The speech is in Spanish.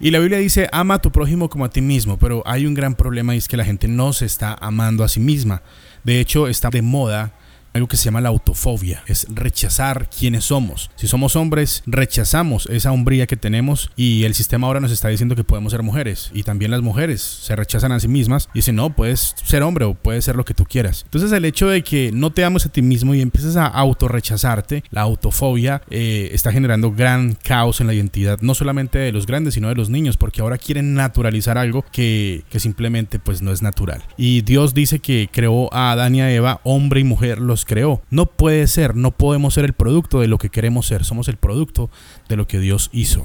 Y la Biblia dice, ama a tu prójimo como a ti mismo, pero hay un gran problema y es que la gente no se está amando a sí misma. De hecho, está de moda algo que se llama la autofobia, es rechazar quiénes somos. Si somos hombres, rechazamos esa hombría que tenemos y el sistema ahora nos está diciendo que podemos ser mujeres y también las mujeres se rechazan a sí mismas y dicen, no, puedes ser hombre o puedes ser lo que tú quieras. Entonces el hecho de que no te ames a ti mismo y empieces a autorrechazarte, la autofobia eh, está generando gran caos en la identidad, no solamente de los grandes, sino de los niños, porque ahora quieren naturalizar algo que, que simplemente pues no es natural. Y Dios dice que creó a Adán y a Eva, hombre y mujer, los creó. No puede ser, no podemos ser el producto de lo que queremos ser, somos el producto de lo que Dios hizo.